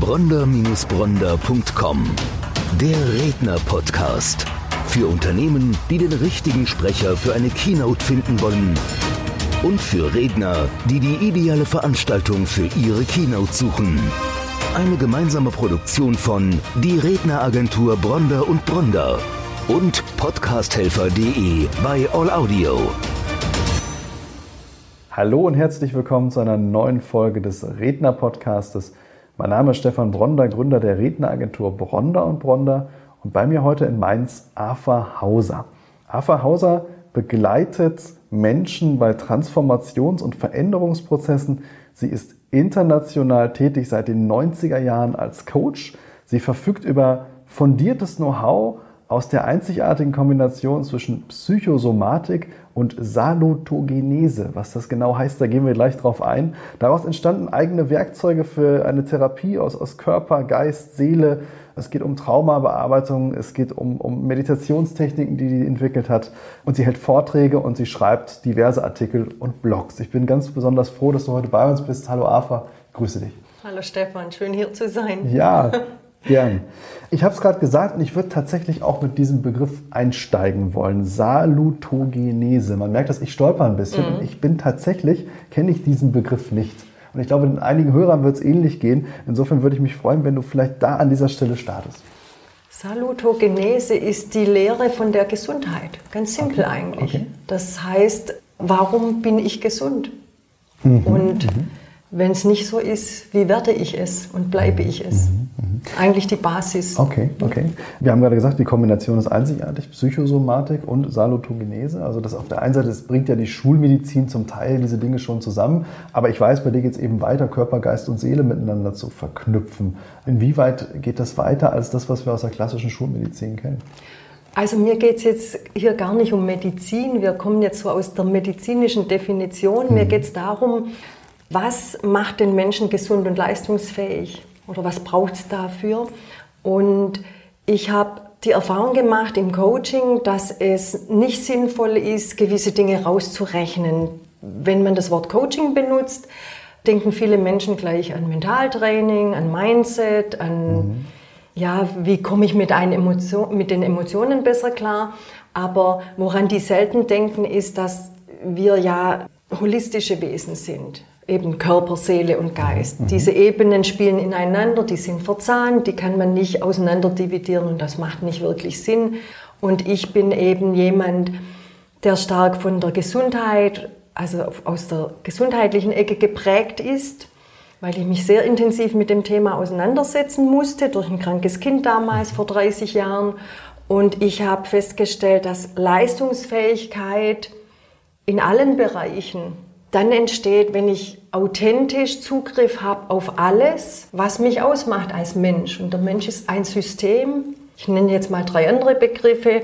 Bronder-Bronder.com. Der Redner-Podcast. Für Unternehmen, die den richtigen Sprecher für eine Keynote finden wollen. Und für Redner, die die ideale Veranstaltung für ihre Keynote suchen. Eine gemeinsame Produktion von Die Redneragentur Bronder und Bronder und podcasthelfer.de bei All Audio. Hallo und herzlich willkommen zu einer neuen Folge des Redner-Podcastes. Mein Name ist Stefan Bronder, Gründer der Redneragentur Bronder und Bronder und bei mir heute in Mainz Afa Hauser. Afa Hauser begleitet Menschen bei Transformations- und Veränderungsprozessen. Sie ist international tätig seit den 90er Jahren als Coach. Sie verfügt über fundiertes Know-how aus der einzigartigen Kombination zwischen Psychosomatik und Salutogenese. Was das genau heißt, da gehen wir gleich drauf ein. Daraus entstanden eigene Werkzeuge für eine Therapie aus, aus Körper, Geist, Seele. Es geht um Traumabearbeitung, es geht um, um Meditationstechniken, die sie entwickelt hat. Und sie hält Vorträge und sie schreibt diverse Artikel und Blogs. Ich bin ganz besonders froh, dass du heute bei uns bist. Hallo Afa, grüße dich. Hallo Stefan, schön hier zu sein. Ja, Gern. Ich habe es gerade gesagt und ich würde tatsächlich auch mit diesem Begriff einsteigen wollen. Salutogenese. Man merkt, dass ich stolper ein bisschen mhm. ich bin tatsächlich, kenne ich diesen Begriff nicht. Und ich glaube, in einigen Hörern wird es ähnlich gehen. Insofern würde ich mich freuen, wenn du vielleicht da an dieser Stelle startest. Salutogenese ist die Lehre von der Gesundheit. Ganz simpel okay. eigentlich. Okay. Das heißt, warum bin ich gesund? Mhm. Und mhm. Wenn es nicht so ist, wie werde ich es und bleibe ich es? Mhm. Eigentlich die Basis. Okay, okay. Wir haben gerade gesagt, die Kombination ist einzigartig, Psychosomatik und Salutogenese. Also das auf der einen Seite, das bringt ja die Schulmedizin zum Teil diese Dinge schon zusammen. Aber ich weiß, bei dir geht es eben weiter, Körper, Geist und Seele miteinander zu verknüpfen. Inwieweit geht das weiter als das, was wir aus der klassischen Schulmedizin kennen? Also mir geht es jetzt hier gar nicht um Medizin. Wir kommen jetzt so aus der medizinischen Definition. Mir mhm. geht es darum, was macht den Menschen gesund und leistungsfähig? oder was braucht es dafür? Und ich habe die Erfahrung gemacht im Coaching, dass es nicht sinnvoll ist, gewisse Dinge rauszurechnen. Wenn man das Wort Coaching benutzt, denken viele Menschen gleich an Mentaltraining, an Mindset, an, mhm. ja, wie komme ich mit, Emotion, mit den Emotionen besser klar. Aber woran die selten denken, ist, dass wir ja holistische Wesen sind eben Körper, Seele und Geist. Mhm. Diese Ebenen spielen ineinander, die sind verzahnt, die kann man nicht auseinander dividieren und das macht nicht wirklich Sinn. Und ich bin eben jemand, der stark von der Gesundheit, also aus der gesundheitlichen Ecke geprägt ist, weil ich mich sehr intensiv mit dem Thema auseinandersetzen musste, durch ein krankes Kind damals vor 30 Jahren. Und ich habe festgestellt, dass Leistungsfähigkeit in allen Bereichen dann entsteht, wenn ich authentisch Zugriff habe auf alles, was mich ausmacht als Mensch. Und der Mensch ist ein System. Ich nenne jetzt mal drei andere Begriffe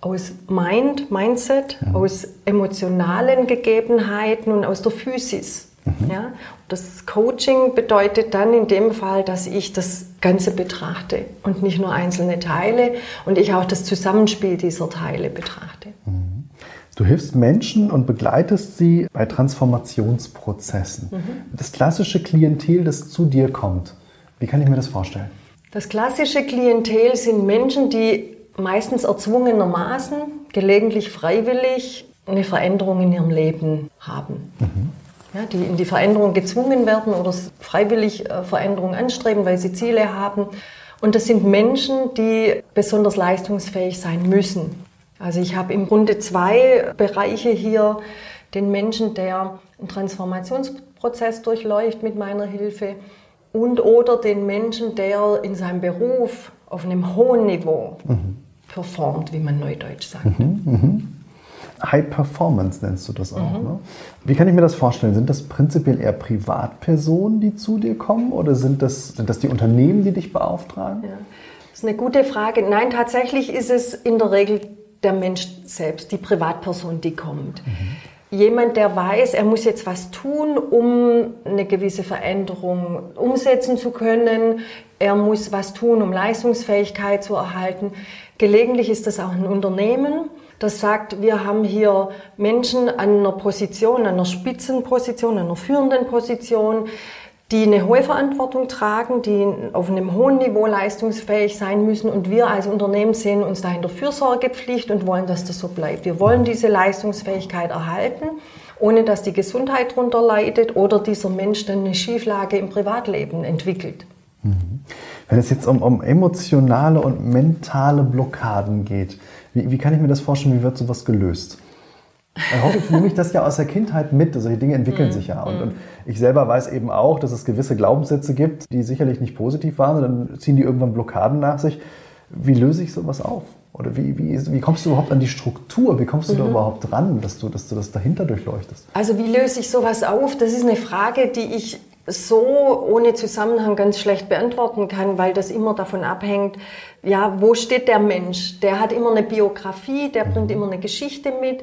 aus Mind, Mindset, mhm. aus emotionalen Gegebenheiten und aus der Physis. Mhm. Ja? Das Coaching bedeutet dann in dem Fall, dass ich das Ganze betrachte und nicht nur einzelne Teile und ich auch das Zusammenspiel dieser Teile betrachte. Mhm. Du hilfst Menschen und begleitest sie bei Transformationsprozessen. Mhm. Das klassische Klientel, das zu dir kommt, wie kann ich mir das vorstellen? Das klassische Klientel sind Menschen, die meistens erzwungenermaßen, gelegentlich freiwillig eine Veränderung in ihrem Leben haben. Mhm. Ja, die in die Veränderung gezwungen werden oder freiwillig äh, Veränderung anstreben, weil sie Ziele haben. Und das sind Menschen, die besonders leistungsfähig sein müssen. Also ich habe im Grunde zwei Bereiche hier. Den Menschen, der einen Transformationsprozess durchläuft mit meiner Hilfe und oder den Menschen, der in seinem Beruf auf einem hohen Niveau mhm. performt, wie man neudeutsch sagt. Mhm, mhm. High Performance nennst du das auch. Mhm. Ne? Wie kann ich mir das vorstellen? Sind das prinzipiell eher Privatpersonen, die zu dir kommen oder sind das, sind das die Unternehmen, die dich beauftragen? Ja. Das ist eine gute Frage. Nein, tatsächlich ist es in der Regel der Mensch selbst, die Privatperson, die kommt. Mhm. Jemand, der weiß, er muss jetzt was tun, um eine gewisse Veränderung umsetzen zu können. Er muss was tun, um Leistungsfähigkeit zu erhalten. Gelegentlich ist das auch ein Unternehmen, das sagt, wir haben hier Menschen an einer Position, an einer Spitzenposition, an einer führenden Position, die eine hohe Verantwortung tragen, die auf einem hohen Niveau leistungsfähig sein müssen. Und wir als Unternehmen sehen uns da in der Fürsorgepflicht und wollen, dass das so bleibt. Wir wollen diese Leistungsfähigkeit erhalten, ohne dass die Gesundheit darunter leidet oder dieser Mensch dann eine Schieflage im Privatleben entwickelt. Mhm. Wenn es jetzt um, um emotionale und mentale Blockaden geht, wie, wie kann ich mir das vorstellen, wie wird sowas gelöst? Häufig nehme ich das ja aus der Kindheit mit. Solche Dinge entwickeln mhm. sich ja. Und, und, ich selber weiß eben auch, dass es gewisse Glaubenssätze gibt, die sicherlich nicht positiv waren. Und dann ziehen die irgendwann Blockaden nach sich. Wie löse ich sowas auf? Oder wie, wie, wie kommst du überhaupt an die Struktur? Wie kommst du mhm. da überhaupt dran, dass du, dass du das dahinter durchleuchtest? Also wie löse ich sowas auf? Das ist eine Frage, die ich so ohne Zusammenhang ganz schlecht beantworten kann, weil das immer davon abhängt, ja, wo steht der Mensch? Der hat immer eine Biografie, der bringt immer eine Geschichte mit.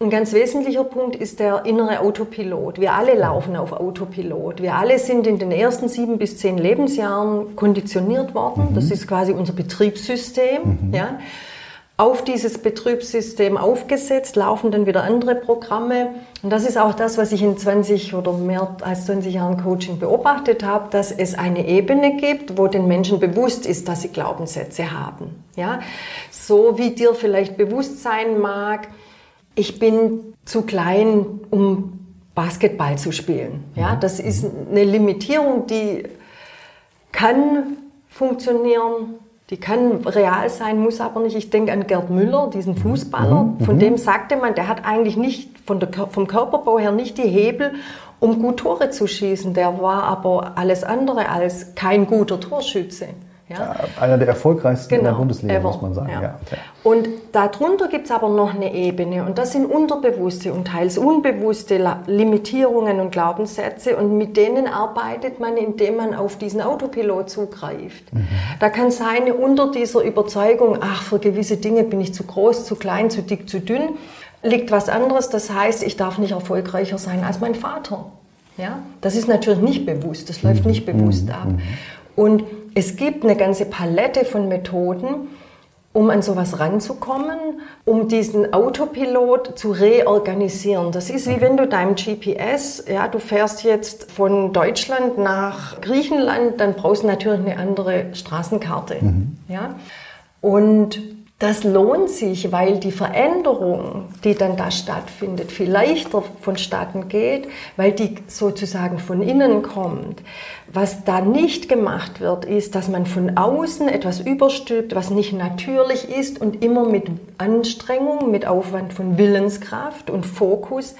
Ein ganz wesentlicher Punkt ist der innere Autopilot. Wir alle laufen auf Autopilot. Wir alle sind in den ersten sieben bis zehn Lebensjahren konditioniert worden. Mhm. Das ist quasi unser Betriebssystem. Mhm. Ja. Auf dieses Betriebssystem aufgesetzt laufen dann wieder andere Programme. Und das ist auch das, was ich in 20 oder mehr als 20 Jahren Coaching beobachtet habe, dass es eine Ebene gibt, wo den Menschen bewusst ist, dass sie Glaubenssätze haben. Ja. So wie dir vielleicht bewusst sein mag, ich bin zu klein, um Basketball zu spielen. Ja, mhm. das ist eine Limitierung, die kann funktionieren, die kann real sein, muss aber nicht. Ich denke an Gerd Müller, diesen mhm. Fußballer, mhm. von dem sagte man, der hat eigentlich nicht von der, vom Körperbau her nicht die Hebel, um gut Tore zu schießen. Der war aber alles andere als kein guter Torschütze. Ja? Einer der erfolgreichsten genau, in der genau, Bundesliga, ever. muss man sagen. Ja. Ja. Und darunter gibt es aber noch eine Ebene und das sind unterbewusste und teils unbewusste Limitierungen und Glaubenssätze und mit denen arbeitet man, indem man auf diesen Autopilot zugreift. Mhm. Da kann sein, unter dieser Überzeugung, ach, für gewisse Dinge bin ich zu groß, zu klein, zu dick, zu dünn, liegt was anderes. Das heißt, ich darf nicht erfolgreicher sein als mein Vater. Ja? Das ist natürlich nicht bewusst, das läuft mhm. nicht bewusst mhm. ab. Und es gibt eine ganze Palette von Methoden, um an sowas ranzukommen, um diesen Autopilot zu reorganisieren. Das ist wie wenn du deinem GPS, ja, du fährst jetzt von Deutschland nach Griechenland, dann brauchst du natürlich eine andere Straßenkarte, mhm. ja. Und das lohnt sich, weil die Veränderung, die dann da stattfindet, viel leichter vonstatten geht, weil die sozusagen von innen kommt. Was da nicht gemacht wird, ist, dass man von außen etwas überstülpt, was nicht natürlich ist und immer mit Anstrengung, mit Aufwand von Willenskraft und Fokus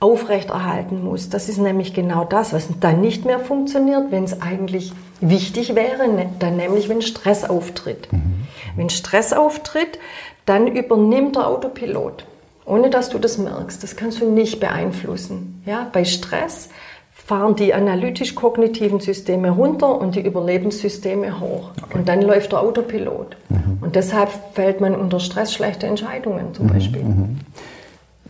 aufrechterhalten muss. Das ist nämlich genau das, was dann nicht mehr funktioniert, wenn es eigentlich wichtig wäre, ne, dann nämlich wenn Stress auftritt. Mhm. Wenn Stress auftritt, dann übernimmt der Autopilot, ohne dass du das merkst. Das kannst du nicht beeinflussen. Ja, bei Stress fahren die analytisch-kognitiven Systeme runter und die Überlebenssysteme hoch. Okay. Und dann läuft der Autopilot. Mhm. Und deshalb fällt man unter Stress schlechte Entscheidungen zum mhm. Beispiel.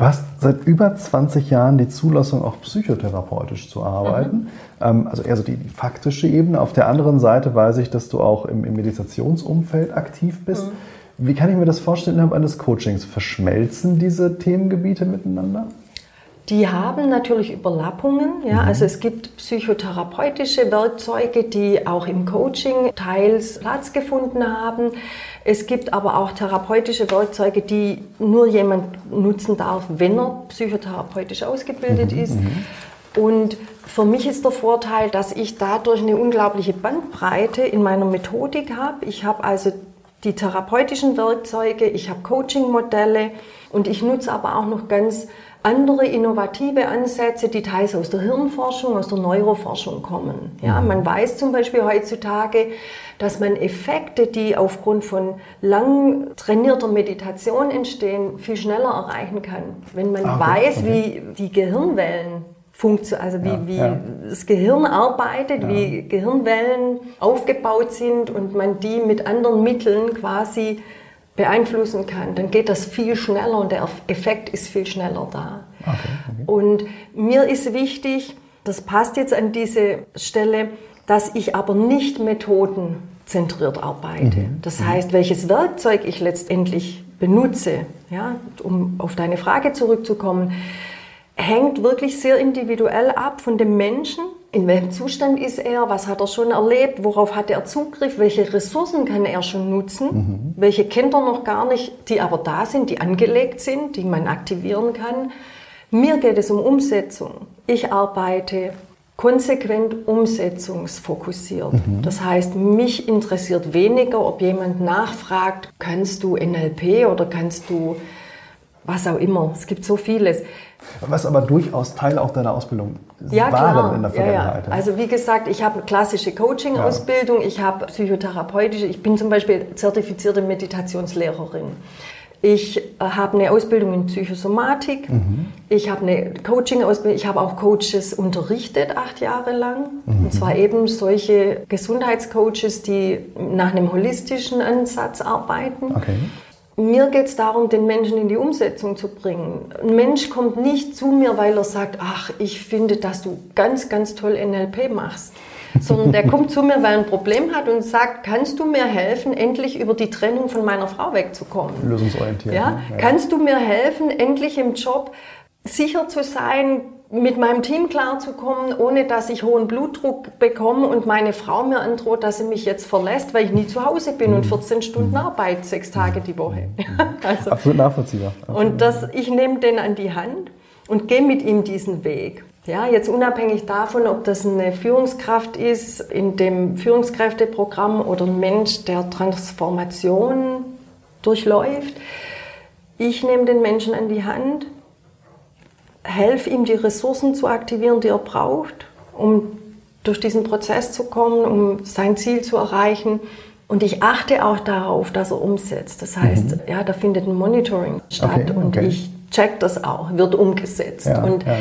Du hast seit über 20 Jahren die Zulassung, auch psychotherapeutisch zu arbeiten. Mhm. Ähm, also eher so die, faktische Ebene. Auf der anderen Seite weiß ich, dass du auch im, im Meditationsumfeld aktiv bist. Mhm. Wie kann ich mir das vorstellen innerhalb eines Coachings? Verschmelzen diese Themengebiete miteinander? Die haben natürlich Überlappungen. Ja? Mhm. Also es gibt psychotherapeutische Werkzeuge, die auch im Coaching teils Platz gefunden haben. Es gibt aber auch therapeutische Werkzeuge, die nur jemand nutzen darf, wenn er psychotherapeutisch ausgebildet mhm. ist. Mhm. Und für mich ist der Vorteil, dass ich dadurch eine unglaubliche Bandbreite in meiner Methodik habe. Ich habe also die therapeutischen Werkzeuge, ich habe Coaching-Modelle und ich nutze aber auch noch ganz andere innovative Ansätze, die teils aus der Hirnforschung, aus der Neuroforschung kommen. Ja, mhm. man weiß zum Beispiel heutzutage, dass man Effekte, die aufgrund von lang trainierter Meditation entstehen, viel schneller erreichen kann. Wenn man ah, weiß, okay. wie die Gehirnwellen funktionieren, also wie, ja, wie ja. das Gehirn arbeitet, ja. wie Gehirnwellen aufgebaut sind und man die mit anderen Mitteln quasi beeinflussen kann, dann geht das viel schneller und der Effekt ist viel schneller da. Okay, okay. Und mir ist wichtig, das passt jetzt an diese Stelle, dass ich aber nicht methodenzentriert arbeite. Mhm. Das mhm. heißt, welches Werkzeug ich letztendlich benutze, ja, um auf deine Frage zurückzukommen, hängt wirklich sehr individuell ab von dem Menschen, in welchem Zustand ist er, was hat er schon erlebt, worauf hat er Zugriff, welche Ressourcen kann er schon nutzen, mhm. welche kennt er noch gar nicht, die aber da sind, die angelegt sind, die man aktivieren kann. Mir geht es um Umsetzung. Ich arbeite konsequent umsetzungsfokussiert. Mhm. Das heißt, mich interessiert weniger, ob jemand nachfragt, kannst du NLP oder kannst du was auch immer. Es gibt so vieles. Was aber durchaus Teil auch deiner Ausbildung ja, waren klar. in der Vergangenheit. Ja, ja. Also wie gesagt, ich habe klassische Coaching-Ausbildung, ich habe psychotherapeutische, ich bin zum Beispiel zertifizierte Meditationslehrerin. Ich äh, habe eine Ausbildung in Psychosomatik. Mhm. Ich habe eine Coaching-Ausbildung. Ich habe auch Coaches unterrichtet, acht Jahre lang. Mhm. Und zwar eben solche Gesundheitscoaches, die nach einem holistischen Ansatz arbeiten. Okay. Mir geht es darum, den Menschen in die Umsetzung zu bringen. Ein Mensch kommt nicht zu mir, weil er sagt, ach, ich finde, dass du ganz, ganz toll NLP machst. Sondern der kommt zu mir, weil er ein Problem hat und sagt, kannst du mir helfen, endlich über die Trennung von meiner Frau wegzukommen? Lösungsorientiert. Ja? Ne? ja. Kannst du mir helfen, endlich im Job sicher zu sein, mit meinem Team klarzukommen, ohne dass ich hohen Blutdruck bekomme und meine Frau mir androht, dass sie mich jetzt verlässt, weil ich nie zu Hause bin und 14 mhm. Stunden mhm. arbeite, sechs Tage die Woche. Mhm. also, Absolut nachvollziehbar. Und das, ich nehme den an die Hand und gehe mit ihm diesen Weg. Ja, jetzt unabhängig davon, ob das eine Führungskraft ist in dem Führungskräfteprogramm oder ein Mensch, der Transformation durchläuft. Ich nehme den Menschen an die Hand helfe ihm, die Ressourcen zu aktivieren, die er braucht, um durch diesen Prozess zu kommen, um sein Ziel zu erreichen. Und ich achte auch darauf, dass er umsetzt. Das heißt, mhm. ja, da findet ein Monitoring statt okay, und okay. ich check das auch, wird umgesetzt. Ja, und ja.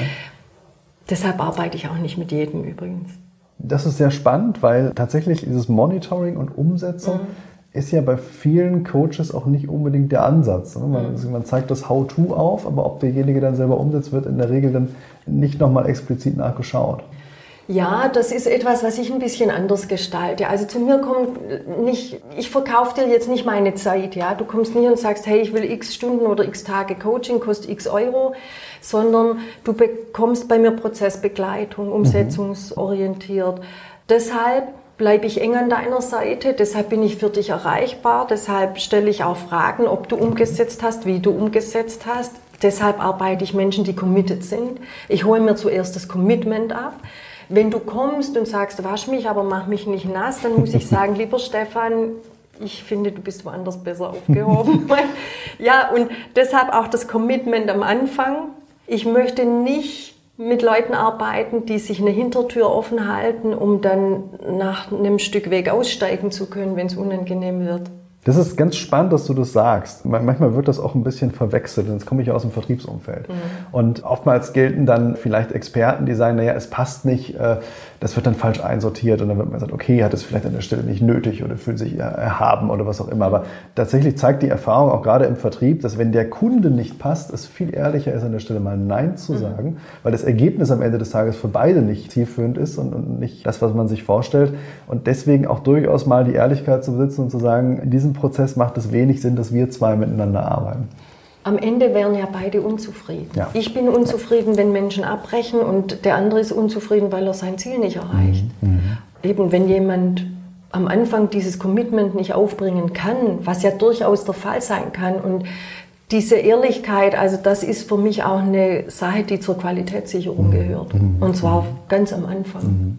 deshalb arbeite ich auch nicht mit jedem übrigens. Das ist sehr spannend, weil tatsächlich dieses Monitoring und Umsetzung mhm ist ja bei vielen Coaches auch nicht unbedingt der Ansatz. Ne? Man, mhm. man zeigt das How-To auf, aber ob derjenige dann selber umsetzt, wird in der Regel dann nicht nochmal explizit nachgeschaut. Ja, das ist etwas, was ich ein bisschen anders gestalte. Also zu mir kommt nicht, ich verkaufe dir jetzt nicht meine Zeit, ja. Du kommst nie und sagst, hey, ich will x Stunden oder x Tage Coaching, kostet x Euro, sondern du bekommst bei mir Prozessbegleitung, mhm. umsetzungsorientiert. Mhm. Deshalb bleibe ich eng an deiner Seite, deshalb bin ich für dich erreichbar, deshalb stelle ich auch Fragen, ob du umgesetzt hast, wie du umgesetzt hast. Deshalb arbeite ich Menschen, die committed sind. Ich hole mir zuerst das Commitment ab. Wenn du kommst und sagst, wasch mich, aber mach mich nicht nass, dann muss ich sagen, lieber Stefan, ich finde, du bist woanders besser aufgehoben. ja, und deshalb auch das Commitment am Anfang. Ich möchte nicht mit Leuten arbeiten, die sich eine Hintertür offen halten, um dann nach einem Stück Weg aussteigen zu können, wenn es unangenehm wird. Das ist ganz spannend, dass du das sagst. Manchmal wird das auch ein bisschen verwechselt. Jetzt komme ich ja aus dem Vertriebsumfeld. Mhm. Und oftmals gelten dann vielleicht Experten, die sagen, naja, es passt nicht, äh, das wird dann falsch einsortiert. Und dann wird man gesagt, okay, hat es vielleicht an der Stelle nicht nötig oder fühlt sich erhaben oder was auch immer. Aber tatsächlich zeigt die Erfahrung auch gerade im Vertrieb, dass wenn der Kunde nicht passt, es viel ehrlicher ist, an der Stelle mal Nein zu mhm. sagen, weil das Ergebnis am Ende des Tages für beide nicht zielführend ist und nicht das, was man sich vorstellt. Und deswegen auch durchaus mal die Ehrlichkeit zu besitzen und zu sagen, in diesem Prozess macht es wenig Sinn, dass wir zwei miteinander arbeiten. Am Ende wären ja beide unzufrieden. Ja. Ich bin unzufrieden, wenn Menschen abbrechen und der andere ist unzufrieden, weil er sein Ziel nicht erreicht. Mhm. mhm. Eben wenn jemand am Anfang dieses Commitment nicht aufbringen kann, was ja durchaus der Fall sein kann und diese Ehrlichkeit, also das ist für mich auch eine Sache, die zur Qualitätssicherung mhm. gehört. Mhm. Und zwar ganz am Anfang. Mhm.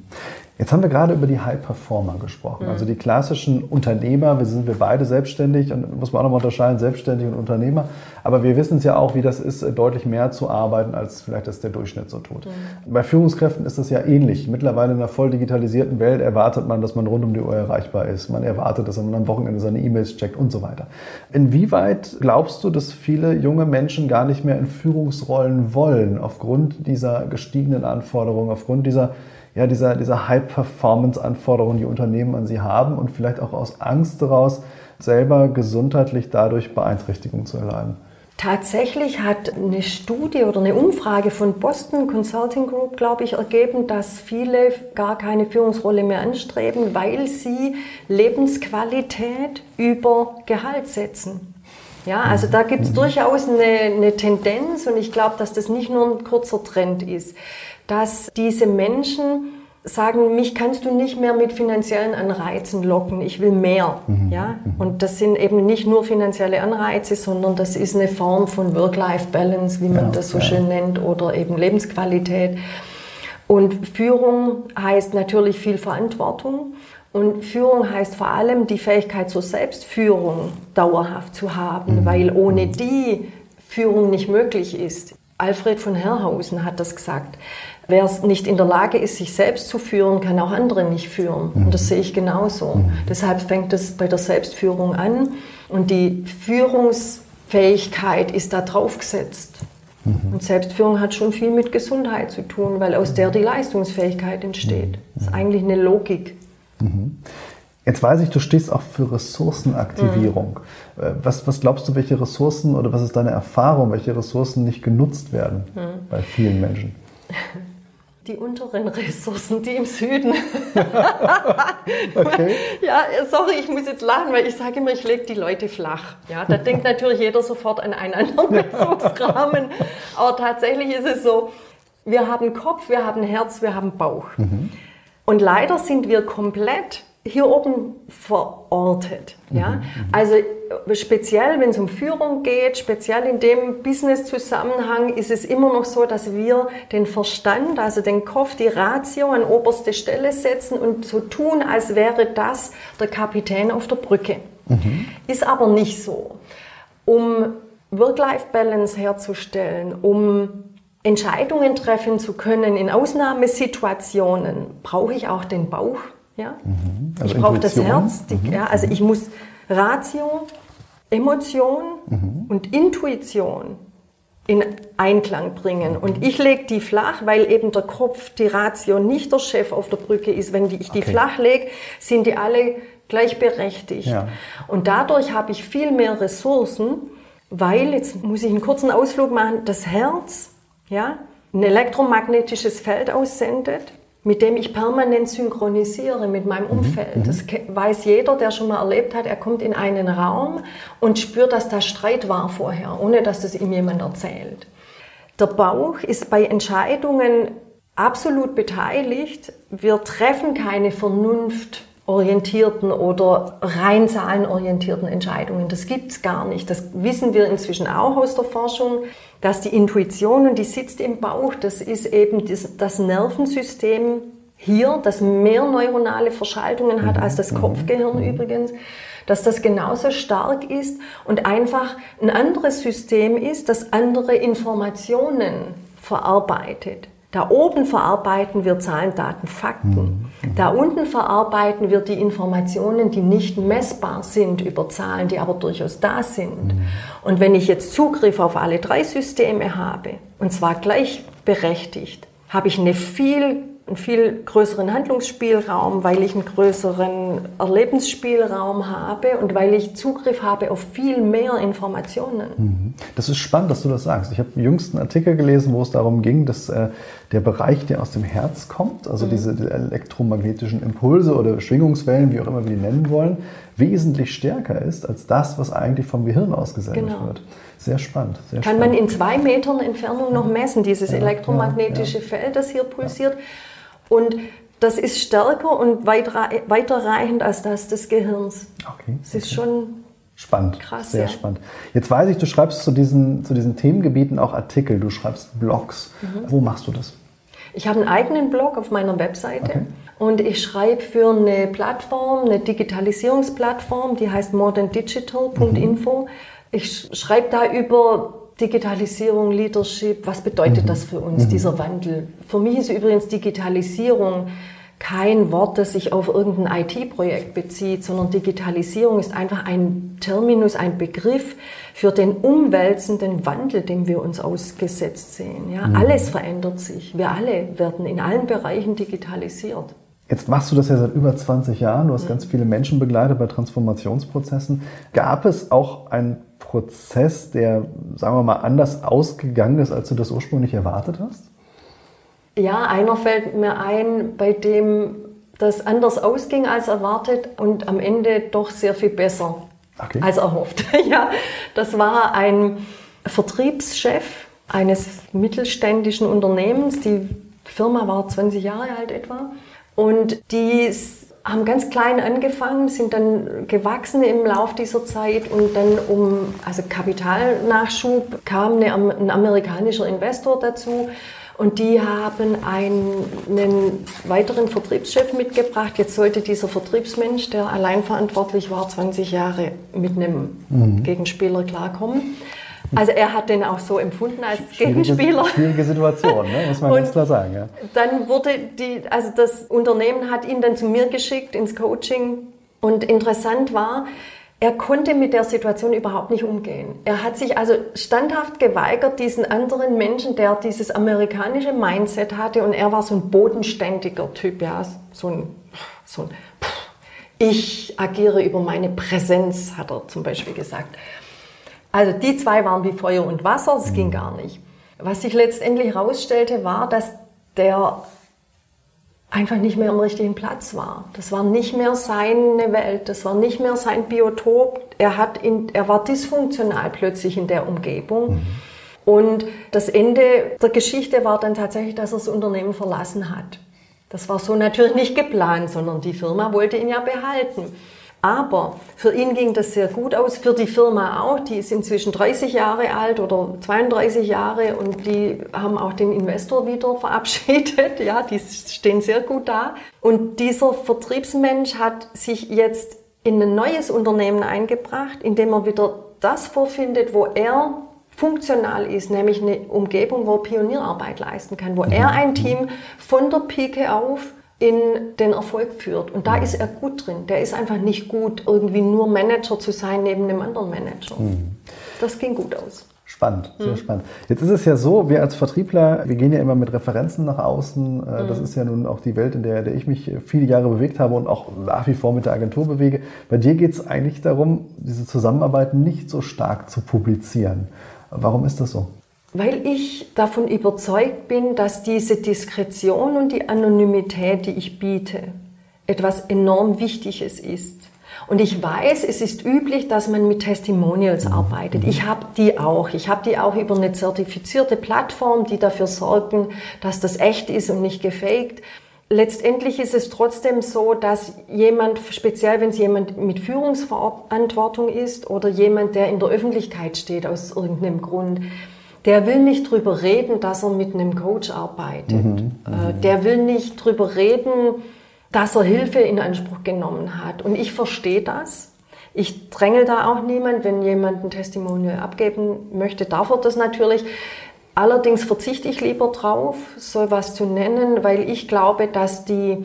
Jetzt haben wir gerade über die High Performer gesprochen, also die klassischen Unternehmer. Wir sind wir beide selbstständig und muss man auch nochmal unterscheiden, selbstständig und Unternehmer. Aber wir wissen es ja auch, wie das ist, deutlich mehr zu arbeiten, als vielleicht das der Durchschnitt so tut. Mhm. Bei Führungskräften ist das ja ähnlich. Mittlerweile in einer voll digitalisierten Welt erwartet man, dass man rund um die Uhr erreichbar ist. Man erwartet, dass man am Wochenende seine E-Mails checkt und so weiter. Inwieweit glaubst du, dass viele junge Menschen gar nicht mehr in Führungsrollen wollen, aufgrund dieser gestiegenen Anforderungen, aufgrund dieser ja, dieser, dieser High-Performance-Anforderungen, die Unternehmen an sie haben und vielleicht auch aus Angst daraus, selber gesundheitlich dadurch Beeinträchtigung zu erleiden. Tatsächlich hat eine Studie oder eine Umfrage von Boston Consulting Group, glaube ich, ergeben, dass viele gar keine Führungsrolle mehr anstreben, weil sie Lebensqualität über Gehalt setzen. Ja, also da gibt es mhm. durchaus eine, eine Tendenz und ich glaube, dass das nicht nur ein kurzer Trend ist dass diese Menschen sagen, mich kannst du nicht mehr mit finanziellen Anreizen locken, ich will mehr. Mhm. Ja? Und das sind eben nicht nur finanzielle Anreize, sondern das ist eine Form von Work-Life-Balance, wie man ja, das so ja. schön nennt, oder eben Lebensqualität. Und Führung heißt natürlich viel Verantwortung. Und Führung heißt vor allem die Fähigkeit zur Selbstführung dauerhaft zu haben, mhm. weil ohne mhm. die Führung nicht möglich ist. Alfred von Herrhausen hat das gesagt. Wer nicht in der Lage ist, sich selbst zu führen, kann auch andere nicht führen. Mhm. Und das sehe ich genauso. Mhm. Deshalb fängt es bei der Selbstführung an. Und die Führungsfähigkeit ist da draufgesetzt. Mhm. Und Selbstführung hat schon viel mit Gesundheit zu tun, weil aus der die Leistungsfähigkeit entsteht. Das ist eigentlich eine Logik. Mhm. Jetzt weiß ich, du stehst auch für Ressourcenaktivierung. Mhm. Äh, was, was, glaubst du, welche Ressourcen oder was ist deine Erfahrung, welche Ressourcen nicht genutzt werden mhm. bei vielen Menschen? Die unteren Ressourcen, die im Süden. okay. Ja, sorry, ich muss jetzt lachen, weil ich sage immer, ich lege die Leute flach. Ja, da denkt natürlich jeder sofort an einen anderen Bezugsrahmen. Aber tatsächlich ist es so, wir haben Kopf, wir haben Herz, wir haben Bauch. Mhm. Und leider sind wir komplett hier oben verortet. Ja? Mhm, mhm, also speziell, wenn es um Führung geht, speziell in dem Business-Zusammenhang, ist es immer noch so, dass wir den Verstand, also den Kopf, die Ratio an oberste Stelle setzen und so tun, als wäre das der Kapitän auf der Brücke. Mhm. Ist aber nicht so. Um Work-Life-Balance herzustellen, um Entscheidungen treffen zu können in Ausnahmesituationen, brauche ich auch den Bauch ja? Mhm. Also ich brauche das Herz. Die, mhm. ja, also ich muss Ratio, Emotion mhm. und Intuition in Einklang bringen. Und ich lege die flach, weil eben der Kopf, die Ratio nicht der Chef auf der Brücke ist. Wenn ich die okay. flach lege, sind die alle gleichberechtigt. Ja. Und dadurch habe ich viel mehr Ressourcen, weil, jetzt muss ich einen kurzen Ausflug machen, das Herz ja, ein elektromagnetisches Feld aussendet mit dem ich permanent synchronisiere mit meinem mhm, Umfeld. Mhm. Das weiß jeder, der schon mal erlebt hat, er kommt in einen Raum und spürt, dass da Streit war vorher, ohne dass das ihm jemand erzählt. Der Bauch ist bei Entscheidungen absolut beteiligt. Wir treffen keine vernunftorientierten oder rein zahlenorientierten Entscheidungen. Das gibt's gar nicht. Das wissen wir inzwischen auch aus der Forschung dass die Intuition, und die sitzt im Bauch, das ist eben das, Nervensystem hier, das mehr neuronale Verschaltungen hat als das mhm. Kopfgehirn mhm. übrigens, dass das genauso stark ist und einfach ein anderes System ist, das andere Informationen verarbeitet. Da oben verarbeiten wir Zahlen, Daten, Fakten. Mhm. Da unten verarbeiten wir die Informationen, die nicht messbar sind über Zahlen, die aber durchaus da sind. Mhm. Und wenn ich jetzt Zugriff auf alle drei Systeme habe, und zwar gleichberechtigt, habe ich eine viel einen viel größeren Handlungsspielraum, weil ich einen größeren Erlebensspielraum habe und weil ich Zugriff habe auf viel mehr Informationen. Mhm. Das ist spannend, dass du das sagst. Ich habe jüngst einen Artikel gelesen, wo es darum ging, dass äh, der Bereich, der aus dem Herz kommt, also mhm. diese elektromagnetischen Impulse oder Schwingungswellen, wie auch immer wir die nennen wollen, wesentlich stärker ist als das, was eigentlich vom Gehirn ausgesendet genau. wird. Sehr spannend. Sehr Kann spannend. man in zwei Metern Entfernung noch messen, dieses ja, elektromagnetische ja, ja. Feld, das hier pulsiert. Und das ist stärker und weiterreichend als das des Gehirns. Okay. Es ist schon Spannend. Krass. Sehr ja. spannend. Jetzt weiß ich, du schreibst zu diesen, zu diesen Themengebieten auch Artikel, du schreibst Blogs. Mhm. Wo machst du das? Ich habe einen eigenen Blog auf meiner Webseite okay. und ich schreibe für eine Plattform, eine Digitalisierungsplattform, die heißt moderndigital.info. Mhm. Ich schreibe da über Digitalisierung, Leadership, was bedeutet mhm. das für uns, mhm. dieser Wandel? Für mich ist übrigens Digitalisierung kein Wort, das sich auf irgendein IT-Projekt bezieht, sondern Digitalisierung ist einfach ein Terminus, ein Begriff für den umwälzenden Wandel, dem wir uns ausgesetzt sehen. Ja, mhm. Alles verändert sich. Wir alle werden in allen Bereichen digitalisiert. Jetzt machst du das ja seit über 20 Jahren. Du hast mhm. ganz viele Menschen begleitet bei Transformationsprozessen. Gab es auch einen Prozess, der, sagen wir mal, anders ausgegangen ist, als du das ursprünglich erwartet hast? Ja, einer fällt mir ein, bei dem das anders ausging als erwartet und am Ende doch sehr viel besser okay. als erhofft. ja, das war ein Vertriebschef eines mittelständischen Unternehmens. Die Firma war 20 Jahre alt etwa. Und die haben ganz klein angefangen, sind dann gewachsen im Lauf dieser Zeit und dann um also Kapitalnachschub kam eine, ein amerikanischer Investor dazu und die haben einen weiteren Vertriebschef mitgebracht. Jetzt sollte dieser Vertriebsmensch, der allein verantwortlich war, 20 Jahre mit einem mhm. Gegenspieler klarkommen. Also er hat den auch so empfunden als schwierige, Gegenspieler. Schwierige Situation, ne? muss man und ganz klar sagen. Ja. Dann wurde die, also das Unternehmen hat ihn dann zu mir geschickt ins Coaching. Und interessant war, er konnte mit der Situation überhaupt nicht umgehen. Er hat sich also standhaft geweigert, diesen anderen Menschen, der dieses amerikanische Mindset hatte, und er war so ein bodenständiger Typ, ja, so ein, so ein ich agiere über meine Präsenz, hat er zum Beispiel gesagt. Also die zwei waren wie Feuer und Wasser, das ging gar nicht. Was sich letztendlich herausstellte, war, dass der einfach nicht mehr am richtigen Platz war. Das war nicht mehr seine Welt, das war nicht mehr sein Biotop. Er, hat in, er war dysfunktional plötzlich in der Umgebung. Mhm. Und das Ende der Geschichte war dann tatsächlich, dass er das Unternehmen verlassen hat. Das war so natürlich nicht geplant, sondern die Firma wollte ihn ja behalten. Aber für ihn ging das sehr gut aus, für die Firma auch. Die ist inzwischen 30 Jahre alt oder 32 Jahre und die haben auch den Investor wieder verabschiedet. Ja, die stehen sehr gut da. Und dieser Vertriebsmensch hat sich jetzt in ein neues Unternehmen eingebracht, indem er wieder das vorfindet, wo er funktional ist, nämlich eine Umgebung, wo er Pionierarbeit leisten kann, wo er ein Team von der Pike auf in den Erfolg führt. Und da ist er gut drin. Der ist einfach nicht gut, irgendwie nur Manager zu sein neben einem anderen Manager. Mhm. Das ging gut aus. Spannend, sehr mhm. spannend. Jetzt ist es ja so, wir als Vertriebler, wir gehen ja immer mit Referenzen nach außen. Äh, das mhm. ist ja nun auch die Welt, in der, der ich mich viele Jahre bewegt habe und auch nach wie vor mit der Agentur bewege. Bei dir geht es eigentlich darum, diese Zusammenarbeit nicht so stark zu publizieren. Warum ist das so? Weil ich davon überzeugt bin, dass diese Diskretion und die Anonymität, die ich biete, etwas enorm Wichtiges ist. Und ich weiß, es ist üblich, dass man mit Testimonials arbeitet. Ich habe die auch. Ich habe die auch über eine zertifizierte Plattform, die dafür sorgen, dass das echt ist und nicht gefaked. Letztendlich ist es trotzdem so, dass jemand, speziell wenn es jemand mit Führungsverantwortung ist oder jemand, der in der Öffentlichkeit steht aus irgendeinem Grund, der will nicht drüber reden, dass er mit einem Coach arbeitet. Mhm, äh, der will nicht drüber reden, dass er Hilfe in Anspruch genommen hat. Und ich verstehe das. Ich dränge da auch niemand. Wenn jemand ein Testimonial abgeben möchte, darf er das natürlich. Allerdings verzichte ich lieber drauf, so was zu nennen, weil ich glaube, dass die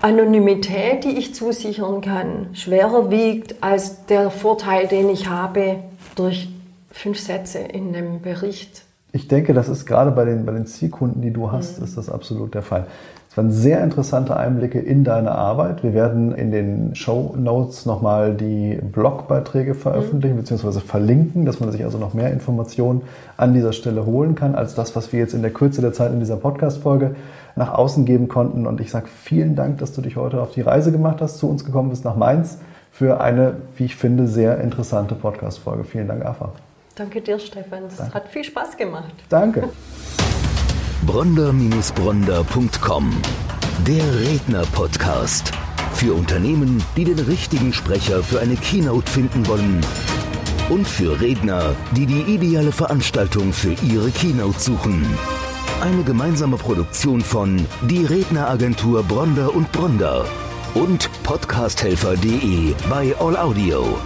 Anonymität, die ich zusichern kann, schwerer wiegt als der Vorteil, den ich habe durch fünf Sätze in einem Bericht. Ich denke, das ist gerade bei den, bei den Zielkunden, die du hast, mhm. ist das absolut der Fall. Es waren sehr interessante Einblicke in deine Arbeit. Wir werden in den Show Notes nochmal die Blogbeiträge veröffentlichen mhm. bzw. verlinken, dass man sich also noch mehr Informationen an dieser Stelle holen kann, als das, was wir jetzt in der Kürze der Zeit in dieser Podcast-Folge nach außen geben konnten. Und ich sage vielen Dank, dass du dich heute auf die Reise gemacht hast, zu uns gekommen bist nach Mainz für eine, wie ich finde, sehr interessante Podcast-Folge. Vielen Dank, Afa. Danke dir, Stefan. Es hat viel Spaß gemacht. Danke. Bronder-Bronder.com Der Redner-Podcast. Für Unternehmen, die den richtigen Sprecher für eine Keynote finden wollen. Und für Redner, die die ideale Veranstaltung für ihre Keynote suchen. Eine gemeinsame Produktion von Die Redneragentur Bronder und Bronder und podcasthelfer.de bei All Audio.